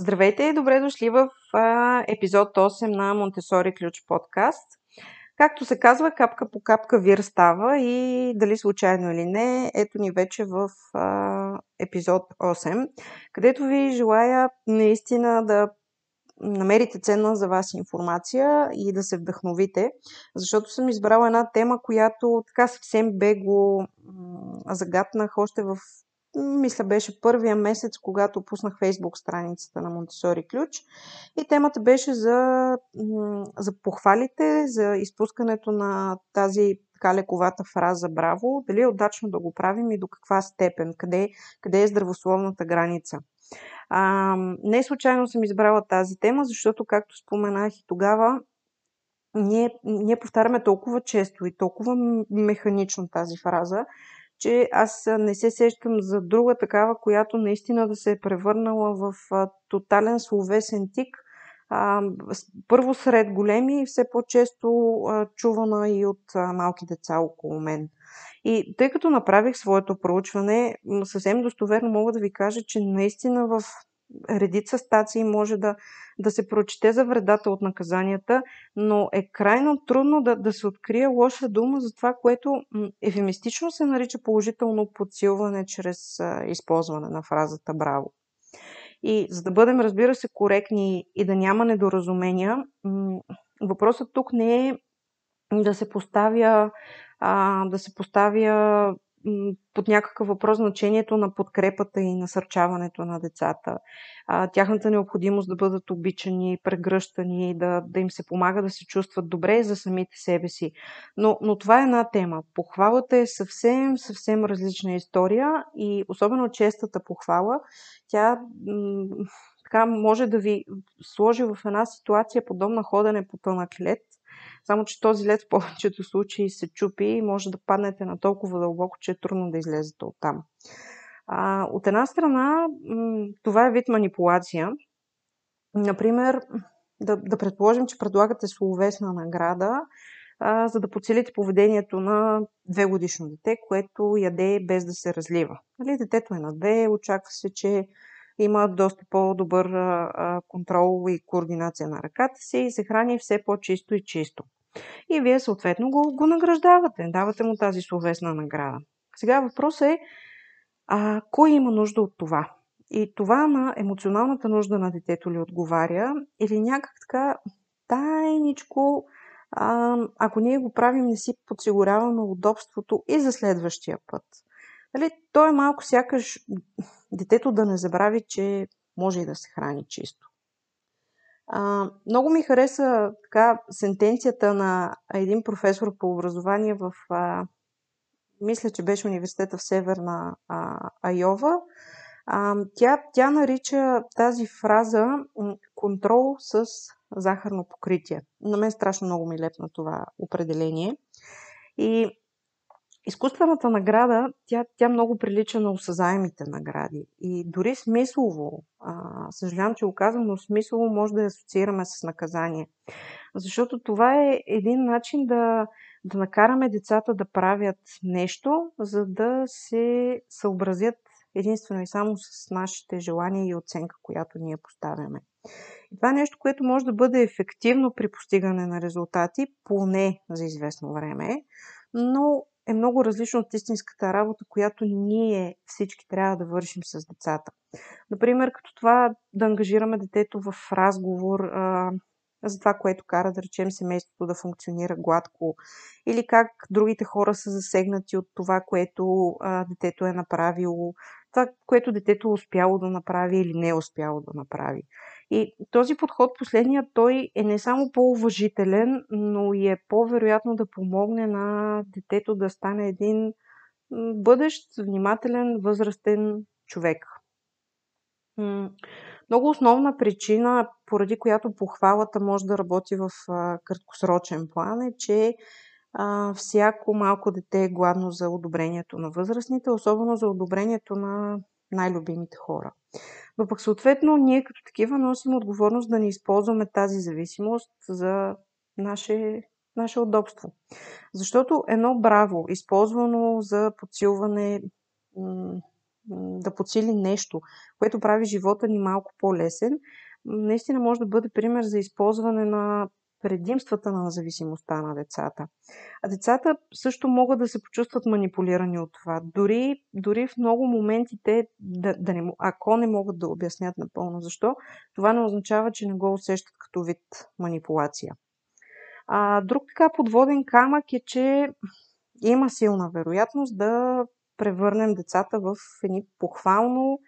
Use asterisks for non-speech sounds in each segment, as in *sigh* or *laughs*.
Здравейте и добре дошли в а, епизод 8 на Монтесори Ключ подкаст. Както се казва, капка по капка вир става и дали случайно или не, ето ни вече в а, епизод 8, където ви желая наистина да намерите ценна за вас информация и да се вдъхновите, защото съм избрала една тема, която така съвсем бегло загатнах още в мисля беше първия месец, когато пуснах фейсбук страницата на Монтесори Ключ. И темата беше за, за похвалите, за изпускането на тази така лековата фраза браво, дали е удачно да го правим и до каква степен, къде, къде е здравословната граница. А, не случайно съм избрала тази тема, защото, както споменах и тогава, ние, ние повтаряме толкова често и толкова механично тази фраза, че аз не се сещам за друга такава, която наистина да се е превърнала в тотален словесен тик. първо сред големи и все по-често чувана и от малки деца около мен. И тъй като направих своето проучване, съвсем достоверно мога да ви кажа, че наистина в редица стации може да, да се прочете за вредата от наказанията, но е крайно трудно да, да се открие лоша дума за това, което ефемистично се нарича положително подсилване чрез а, използване на фразата браво. И за да бъдем, разбира се, коректни и да няма недоразумения, въпросът тук не е да се поставя, а, да се поставя под някакъв въпрос значението на подкрепата и насърчаването на децата, тяхната необходимост да бъдат обичани, прегръщани, да, да им се помага да се чувстват добре за самите себе си. Но, но това е една тема. Похвалата е съвсем, съвсем различна история и особено честата похвала, тя така може да ви сложи в една ситуация подобна ходене по тънък лед – само, че този лед в повечето случаи се чупи и може да паднете на толкова дълбоко, че е трудно да излезете от там. А, от една страна, това е вид манипулация. Например, да, да предположим, че предлагате словесна награда, а, за да подсилите поведението на две годишно дете, което яде без да се разлива. Нали, детето е на две, очаква се, че има доста по-добър контрол и координация на ръката си и се храни все по-чисто и чисто. И вие съответно го, го награждавате, давате му тази словесна награда. Сега въпросът е, а, кой има нужда от това? И това на емоционалната нужда на детето ли отговаря или някак така тайничко, а, ако ние го правим, не си подсигуряваме удобството и за следващия път. Нали, то е малко сякаш детето да не забрави, че може и да се храни чисто. А, много ми хареса така сентенцията на един професор по образование в, а, мисля, че беше университета в Северна а, Айова. А, тя, тя нарича тази фраза контрол с захарно покритие. На мен страшно много ми лепна това определение. И изкуствената награда, тя, тя много прилича на осъзаемите награди. И дори смислово, а, съжалявам, че го казвам, но смислово може да я асоциираме с наказание. Защото това е един начин да, да накараме децата да правят нещо, за да се съобразят единствено и само с нашите желания и оценка, която ние поставяме. И това е нещо, което може да бъде ефективно при постигане на резултати, поне за известно време, но е много различно от истинската работа, която ние всички трябва да вършим с децата. Например, като това да ангажираме детето в разговор а, за това, което кара, да речем, семейството да функционира гладко, или как другите хора са засегнати от това, което а, детето е направило, това, което детето е успяло да направи или не е успяло да направи. И този подход, последният, той е не само по-уважителен, но и е по-вероятно да помогне на детето да стане един бъдещ, внимателен, възрастен човек. Много основна причина, поради която похвалата може да работи в краткосрочен план е, че всяко малко дете е гладно за одобрението на възрастните, особено за одобрението на най-любимите хора. Но пък съответно ние като такива носим отговорност да не използваме тази зависимост за наше, наше удобство. Защото едно браво, използвано за подсилване да подсили нещо, което прави живота ни малко по-лесен, наистина може да бъде пример за използване на предимствата на зависимостта на децата. А децата също могат да се почувстват манипулирани от това. Дори, дори в много моменти те, да, да не, ако не могат да обяснят напълно защо, това не означава, че не го усещат като вид манипулация. А, друг така подводен камък е, че има силна вероятност да превърнем децата в едни похвално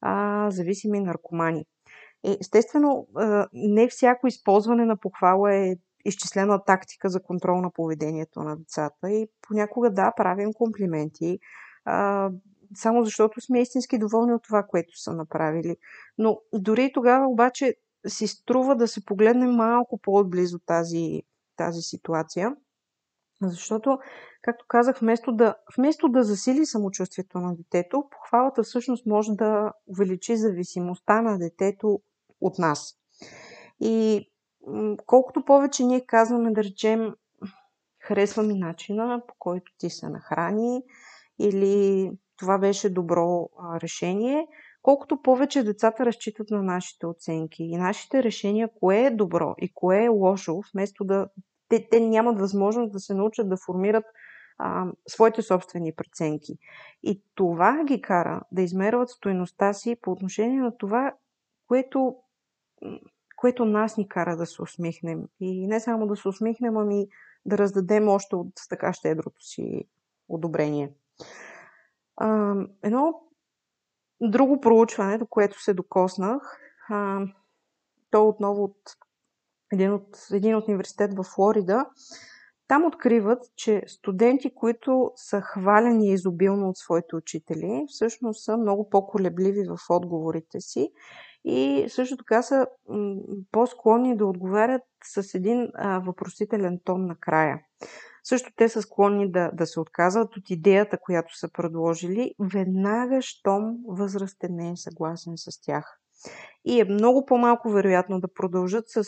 а, зависими наркомани. Е, естествено, не всяко използване на похвала е изчислена тактика за контрол на поведението на децата и понякога да, правим комплименти, само защото сме истински доволни от това, което са направили. Но дори тогава обаче си струва да се погледне малко по-отблизо тази, тази ситуация, защото, както казах, вместо да, вместо да засили самочувствието на детето, похвалата всъщност може да увеличи зависимостта на детето от нас. И колкото повече ние казваме, да речем, харесва ми начина, по който ти се нахрани, или това беше добро решение, колкото повече децата разчитат на нашите оценки и нашите решения, кое е добро и кое е лошо, вместо да. Те, те нямат възможност да се научат да формират а, своите собствени преценки. И това ги кара да измерват стоеността си по отношение на това, което което нас ни кара да се усмихнем. И не само да се усмихнем, ами да раздадем още от така щедрото си одобрение. А, едно друго проучване, до което се докоснах, а, то отново от един, от един университет в Флорида, там откриват, че студенти, които са хвалени изобилно от своите учители, всъщност са много по-колебливи в отговорите си и също така са по-склонни да отговарят с един въпросителен тон накрая. Също те са склонни да, да се отказват от идеята, която са предложили, веднага, щом възрастен не е съгласен с тях. И е много по-малко вероятно да продължат с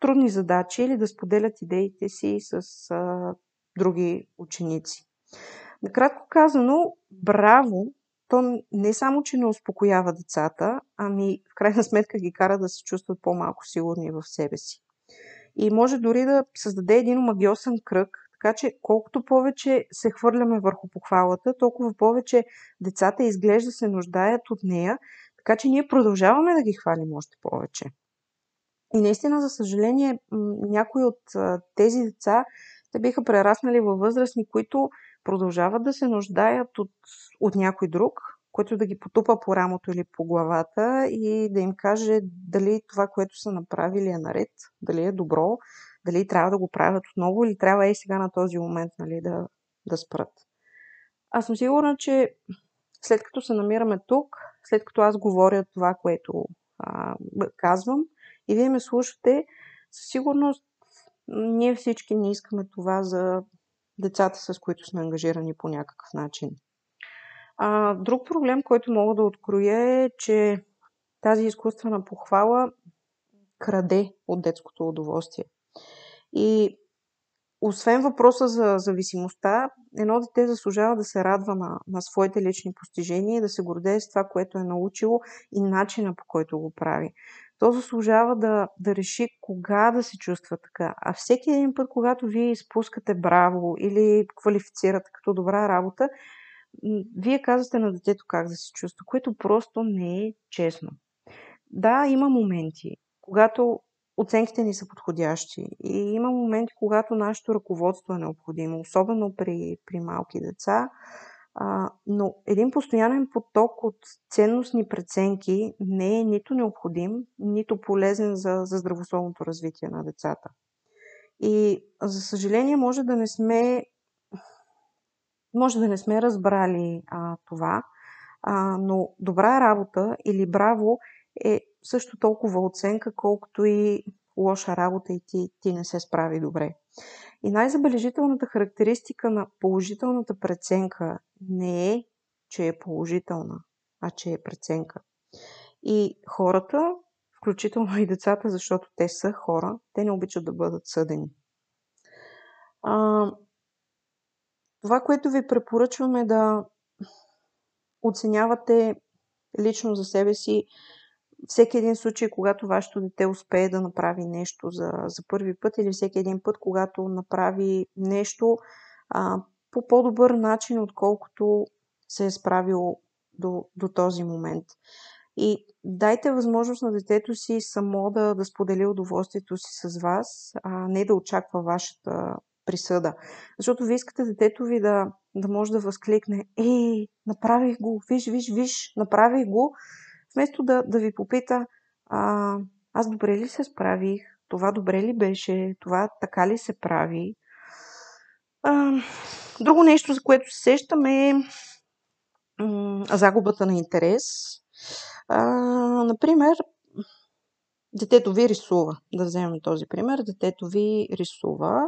трудни задачи или да споделят идеите си с а, други ученици. Накратко казано, браво то не само, че не успокоява децата, ами в крайна *laughs* сметка ги кара да се чувстват по-малко сигурни в себе си. И може дори да създаде един магиосен кръг, така че колкото повече се хвърляме върху похвалата, толкова повече децата изглежда се нуждаят от нея, така че ние продължаваме да ги хвалим още повече. И наистина, за съжаление, някои от тези деца, те биха прераснали във възрастни, които продължават да се нуждаят от, от някой друг, който да ги потупа по рамото или по главата и да им каже дали това, което са направили е наред, дали е добро, дали трябва да го правят отново или трябва и сега на този момент нали, да, да спрат. Аз съм сигурна, че след като се намираме тук, след като аз говоря това, което а, казвам и вие ме слушате, със сигурност ние всички не искаме това за децата, с които сме ангажирани по някакъв начин. А, друг проблем, който мога да откроя е, че тази изкуствена похвала краде от детското удоволствие. И освен въпроса за зависимостта, едно дете заслужава да се радва на, на своите лични постижения и да се гордее с това, което е научило и начина по който го прави то заслужава да, да реши кога да се чувства така. А всеки един път, когато вие изпускате браво или квалифицирате като добра работа, вие казвате на детето как да се чувства, което просто не е честно. Да, има моменти, когато оценките ни са подходящи и има моменти, когато нашето ръководство е необходимо, особено при, при малки деца. А, но един постоянен поток от ценностни преценки не е нито необходим, нито полезен за, за здравословното развитие на децата. И за съжаление може да не сме може да не сме разбрали а, това, а, но добра работа или браво е също толкова оценка, колкото и лоша работа и ти, ти не се справи добре. И най-забележителната характеристика на положителната преценка не е, че е положителна, а че е преценка. И хората, включително и децата, защото те са хора, те не обичат да бъдат съдени. А, това, което ви препоръчваме да оценявате лично за себе си всеки един случай, когато вашето дете успее да направи нещо за, за първи път или всеки един път, когато направи нещо а, по по-добър начин, отколкото се е справил до, до този момент. И дайте възможност на детето си само да, да сподели удоволствието си с вас, а не да очаква вашата присъда. Защото ви искате детето ви да, да може да възкликне Ей, направих го, виж, виж, виж, направих го, вместо да, да ви попита а, аз добре ли се справих, това добре ли беше, това така ли се прави. А, друго нещо, за което се сещаме е загубата на интерес. А, например, детето ви рисува. Да вземем този пример. Детето ви рисува.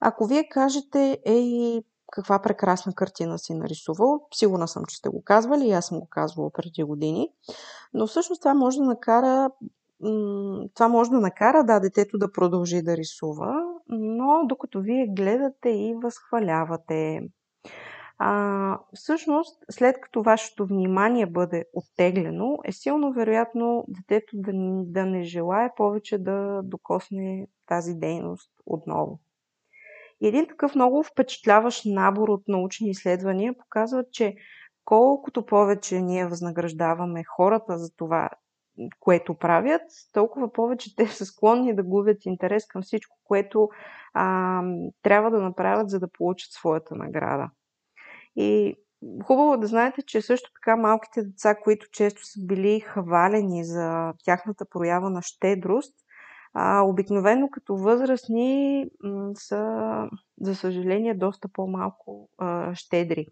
Ако вие кажете, ей, каква прекрасна картина си нарисувал, сигурна съм, че сте го казвали и аз съм го казвала преди години, но всъщност това може да накара това може да накара да, детето да продължи да рисува, но докато вие гледате и възхвалявате. А, всъщност, след като вашето внимание бъде оттеглено, е силно вероятно детето да, да не желая повече да докосне тази дейност отново. И един такъв много впечатляващ набор от научни изследвания показва, че колкото повече ние възнаграждаваме хората за това, което правят, толкова повече те са склонни да губят интерес към всичко, което а, трябва да направят, за да получат своята награда. И хубаво да знаете, че също така малките деца, които често са били хвалени за тяхната проява на щедрост, а, обикновено като възрастни са, за съжаление, доста по-малко а, щедри.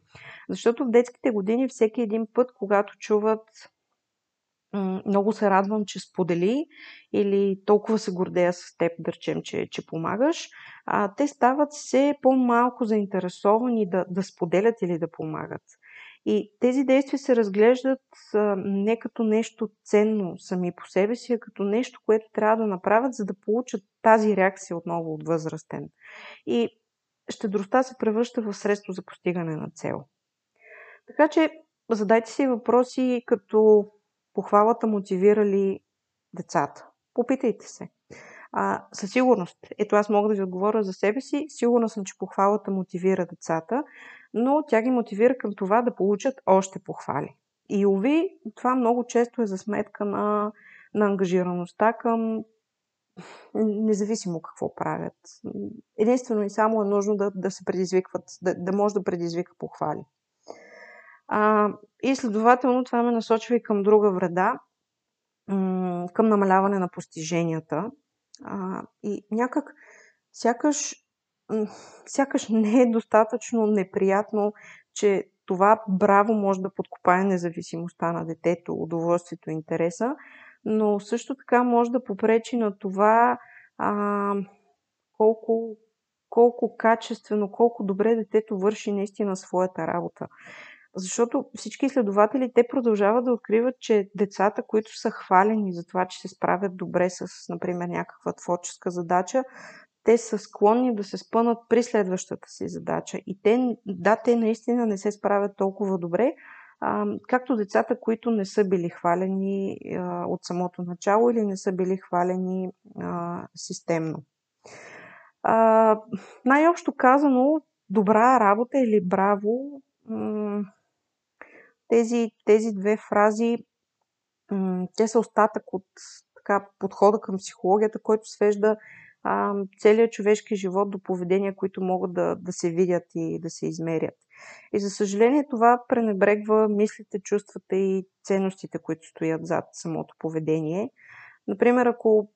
Защото в детските години всеки един път, когато чуват много се радвам, че сподели или толкова се гордея с теб, да речем, че, че помагаш, а, те стават все по-малко заинтересовани да, да споделят или да помагат. И тези действия се разглеждат не като нещо ценно сами по себе си, а като нещо, което трябва да направят, за да получат тази реакция отново от възрастен. И щедростта се превръща в средство за постигане на цел. Така че задайте си въпроси като похвалата мотивира ли децата? Попитайте се. А, със сигурност, ето аз мога да ви отговоря за себе си, сигурна съм, че похвалата мотивира децата, но тя ги мотивира към това да получат още похвали. И уви, това много често е за сметка на, на ангажираността към независимо какво правят. Единствено и само е нужно да, да се предизвикват, да, да може да предизвика похвали. А, и следователно това ме насочва и към друга вреда, към намаляване на постиженията. А, и някак сякаш, сякаш *laughs* не е достатъчно неприятно, че това браво може да подкопае независимостта на детето, удоволствието интереса, но също така може да попречи на това а, колко, колко качествено, колко добре детето върши наистина своята работа. Защото всички изследователи, те продължават да откриват, че децата, които са хвалени за това, че се справят добре с, например, някаква творческа задача, те са склонни да се спънат при следващата си задача. И те, да, те наистина не се справят толкова добре, а, както децата, които не са били хвалени а, от самото начало или не са били хвалени а, системно. А, най-общо казано, добра работа или браво тези, тези две фрази, те са остатък от така, подхода към психологията, който свежда а, целият човешки живот до поведения, които могат да, да се видят и да се измерят. И за съжаление това пренебрегва мислите, чувствата и ценностите, които стоят зад самото поведение. Например, ако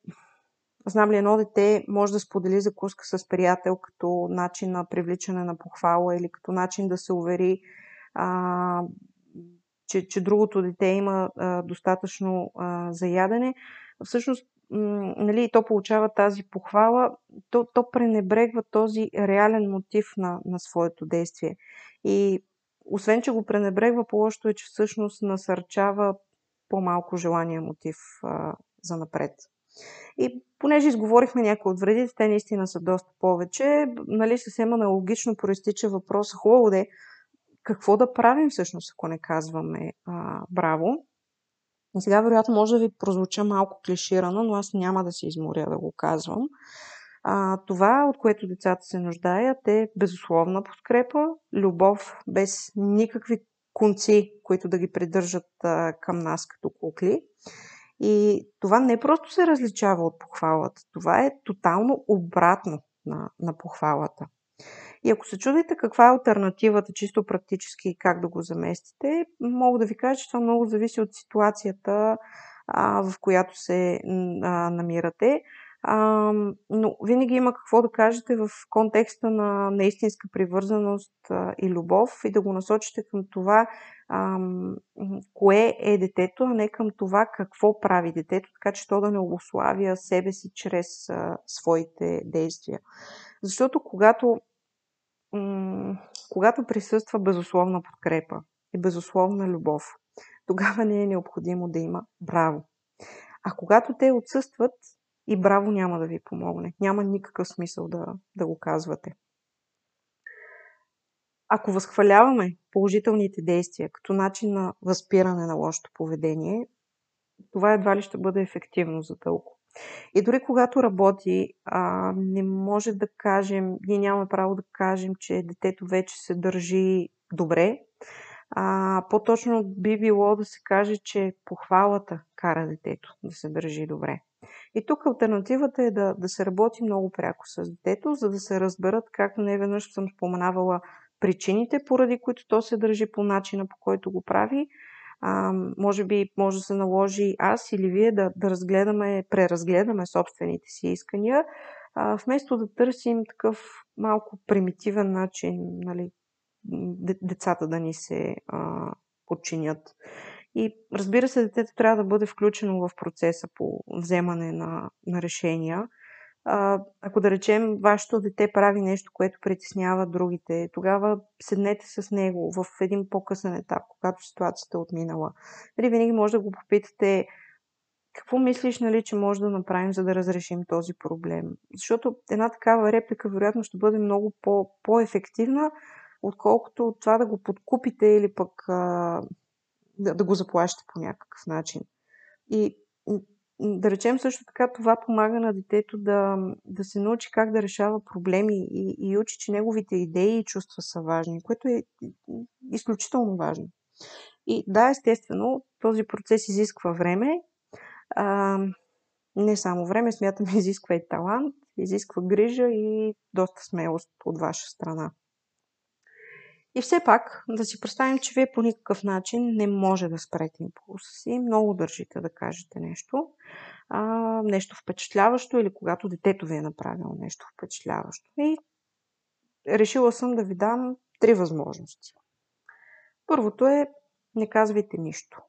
знам ли едно дете може да сподели закуска с приятел като начин на привличане на похвала или като начин да се увери а, че, че другото дете има а, достатъчно а, за всъщност м- нали, то получава тази похвала, то, то пренебрегва този реален мотив на, на своето действие. И освен, че го пренебрегва, по-лошото е, че всъщност насърчава по-малко желания мотив а, за напред. И понеже изговорихме някои от вредите, те наистина са доста повече, нали, съвсем аналогично проистича въпроса, хубаво де, какво да правим всъщност, ако не казваме а, браво. И сега вероятно може да ви прозвуча малко клиширано, но аз няма да се изморя да го казвам. А, това, от което децата се нуждаят, е безусловна подкрепа, любов без никакви конци, които да ги придържат а, към нас като кукли. И това не просто се различава от похвалата, това е тотално обратно на, на похвалата. И ако се чудите каква е альтернативата, чисто практически как да го заместите, мога да ви кажа, че това много зависи от ситуацията, а, в която се а, намирате. А, но винаги има какво да кажете в контекста на наистинска привързаност а, и любов и да го насочите към това а, кое е детето, а не към това какво прави детето, така че то да не обославя себе си чрез а, своите действия. Защото когато, когато присъства безусловна подкрепа и безусловна любов, тогава не е необходимо да има браво. А когато те отсъстват, и браво няма да ви помогне. Няма никакъв смисъл да, да го казвате. Ако възхваляваме положителните действия като начин на възпиране на лошото поведение, това едва ли ще бъде ефективно за дълго. И дори когато работи, а, не може да кажем, ние нямаме право да кажем, че детето вече се държи добре. А, по-точно би било да се каже, че похвалата кара детето да се държи добре. И тук альтернативата е да, да се работи много пряко с детето, за да се разберат, както не веднъж съм споменавала, причините, поради които то се държи по начина, по който го прави. А, може би може да се наложи аз или вие да, да разгледаме, преразгледаме собствените си искания, а, вместо да търсим такъв малко примитивен начин нали, децата да ни се а, подчинят. И разбира се, детето трябва да бъде включено в процеса по вземане на, на решения. Ако да речем, вашето дете прави нещо, което притеснява другите, тогава седнете с него в един по-късен етап, когато ситуацията е отминала. Нали, винаги може да го попитате какво мислиш, нали, че може да направим, за да разрешим този проблем. Защото една такава реплика, вероятно, ще бъде много по- по-ефективна, отколкото това да го подкупите или пък а, да, да го заплащате по някакъв начин. И да речем също така, това помага на детето да, да се научи как да решава проблеми и, и учи, че неговите идеи и чувства са важни, което е изключително важно. И да, естествено, този процес изисква време. А, не само време, смятам, *laughs* изисква и талант, изисква грижа и доста смелост от ваша страна. И все пак да си представим, че вие по никакъв начин не може да спрете импулса си. Много държите да кажете нещо. А, нещо впечатляващо или когато детето ви е направило нещо впечатляващо. И решила съм да ви дам три възможности. Първото е не казвайте нищо.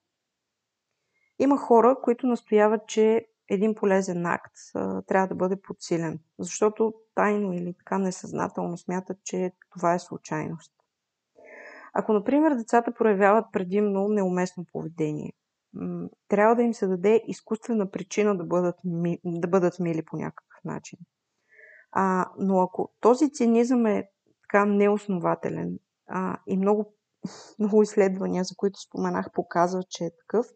Има хора, които настояват, че един полезен акт а, трябва да бъде подсилен, защото тайно или така несъзнателно смятат, че това е случайност. Ако, например, децата проявяват предимно неуместно поведение, трябва да им се даде изкуствена причина да бъдат, ми, да бъдат мили по някакъв начин. А, но ако този цинизъм е така неоснователен а, и много, *laughs* много изследвания, за които споменах, показват, че е такъв,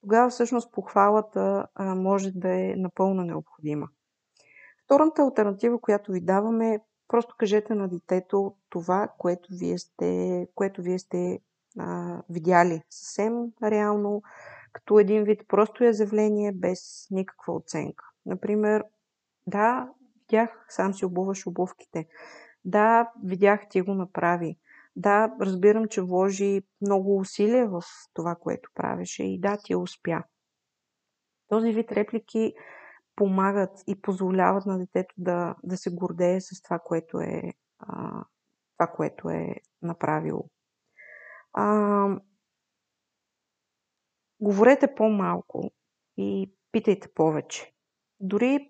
тогава всъщност похвалата а, може да е напълно необходима. Втората альтернатива, която ви даваме е Просто кажете на детето това, което вие сте, което вие сте а, видяли съвсем реално, като един вид просто изявление без никаква оценка. Например, да, видях, сам си обуваш обувките. Да, видях, ти го направи. Да, разбирам, че вложи много усилия в това, което правеше и да, ти успя. Този вид реплики помагат и позволяват на детето да, да се гордее с това, което е, а, това, което е направило. А, говорете по-малко и питайте повече. Дори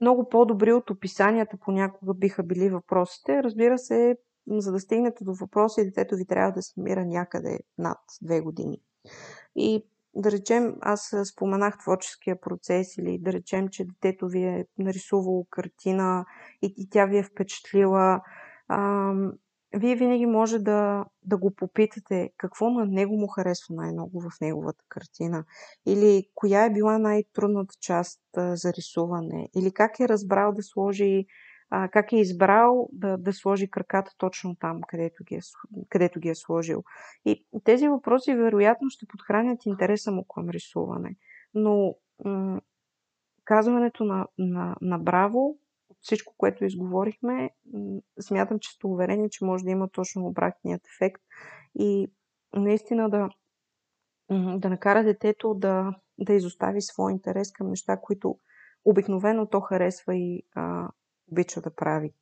много по-добри от описанията понякога биха били въпросите. Разбира се, за да стигнете до въпроса, детето ви трябва да се намира някъде над две години. И да речем, аз споменах творческия процес или да речем, че детето ви е нарисувало картина и, и тя ви е впечатлила. А, вие винаги може да, да го попитате какво на него му харесва най-много в неговата картина. Или коя е била най-трудната част а, за рисуване. Или как е разбрал да сложи, а, как е избрал да, да сложи краката точно там, където ги, е, където ги е сложил. И тези въпроси вероятно ще подхранят интереса му към рисуване. Но м- казването на, на, на браво всичко, което изговорихме, смятам, че сте уверени, че може да има точно обратният ефект и наистина да, да накара детето да, да изостави своя интерес към неща, които обикновено то харесва и а, обича да прави.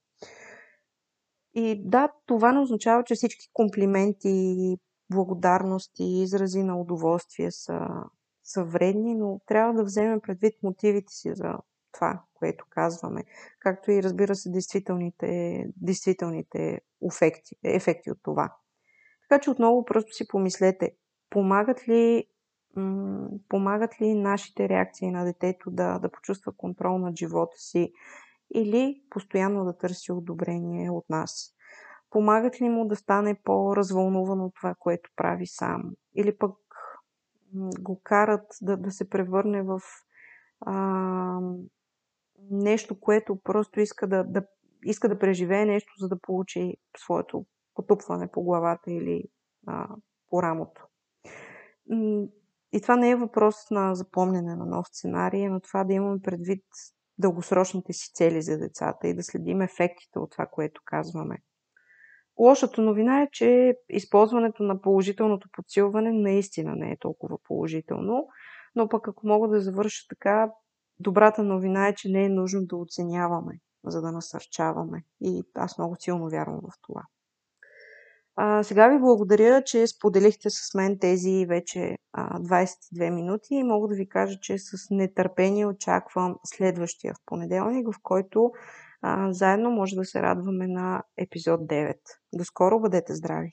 И да, това не означава, че всички комплименти, благодарности и изрази на удоволствие са, са вредни, но трябва да вземем предвид мотивите си за това, което казваме, както и разбира се действителните, действителните ефекти, ефекти от това. Така че отново просто си помислете, помагат ли, м- помагат ли нашите реакции на детето да, да почувства контрол над живота си или постоянно да търси одобрение от нас. Помагат ли му да стане по-развълнуван от това, което прави сам? Или пък го карат да, да се превърне в а, нещо, което просто иска да, да, иска да преживее нещо, за да получи своето потупване по главата или а, по рамото. И това не е въпрос на запомняне на нов сценарий, но това да имаме предвид дългосрочните си цели за децата и да следим ефектите от това, което казваме. Лошата новина е, че използването на положителното подсилване наистина не е толкова положително, но пък ако мога да завърша така, Добрата новина е, че не е нужно да оценяваме, за да насърчаваме. И аз много силно вярвам в това. А, сега ви благодаря, че споделихте с мен тези вече а, 22 минути и мога да ви кажа, че с нетърпение очаквам следващия в понеделник, в който а, заедно може да се радваме на епизод 9. До скоро, бъдете здрави!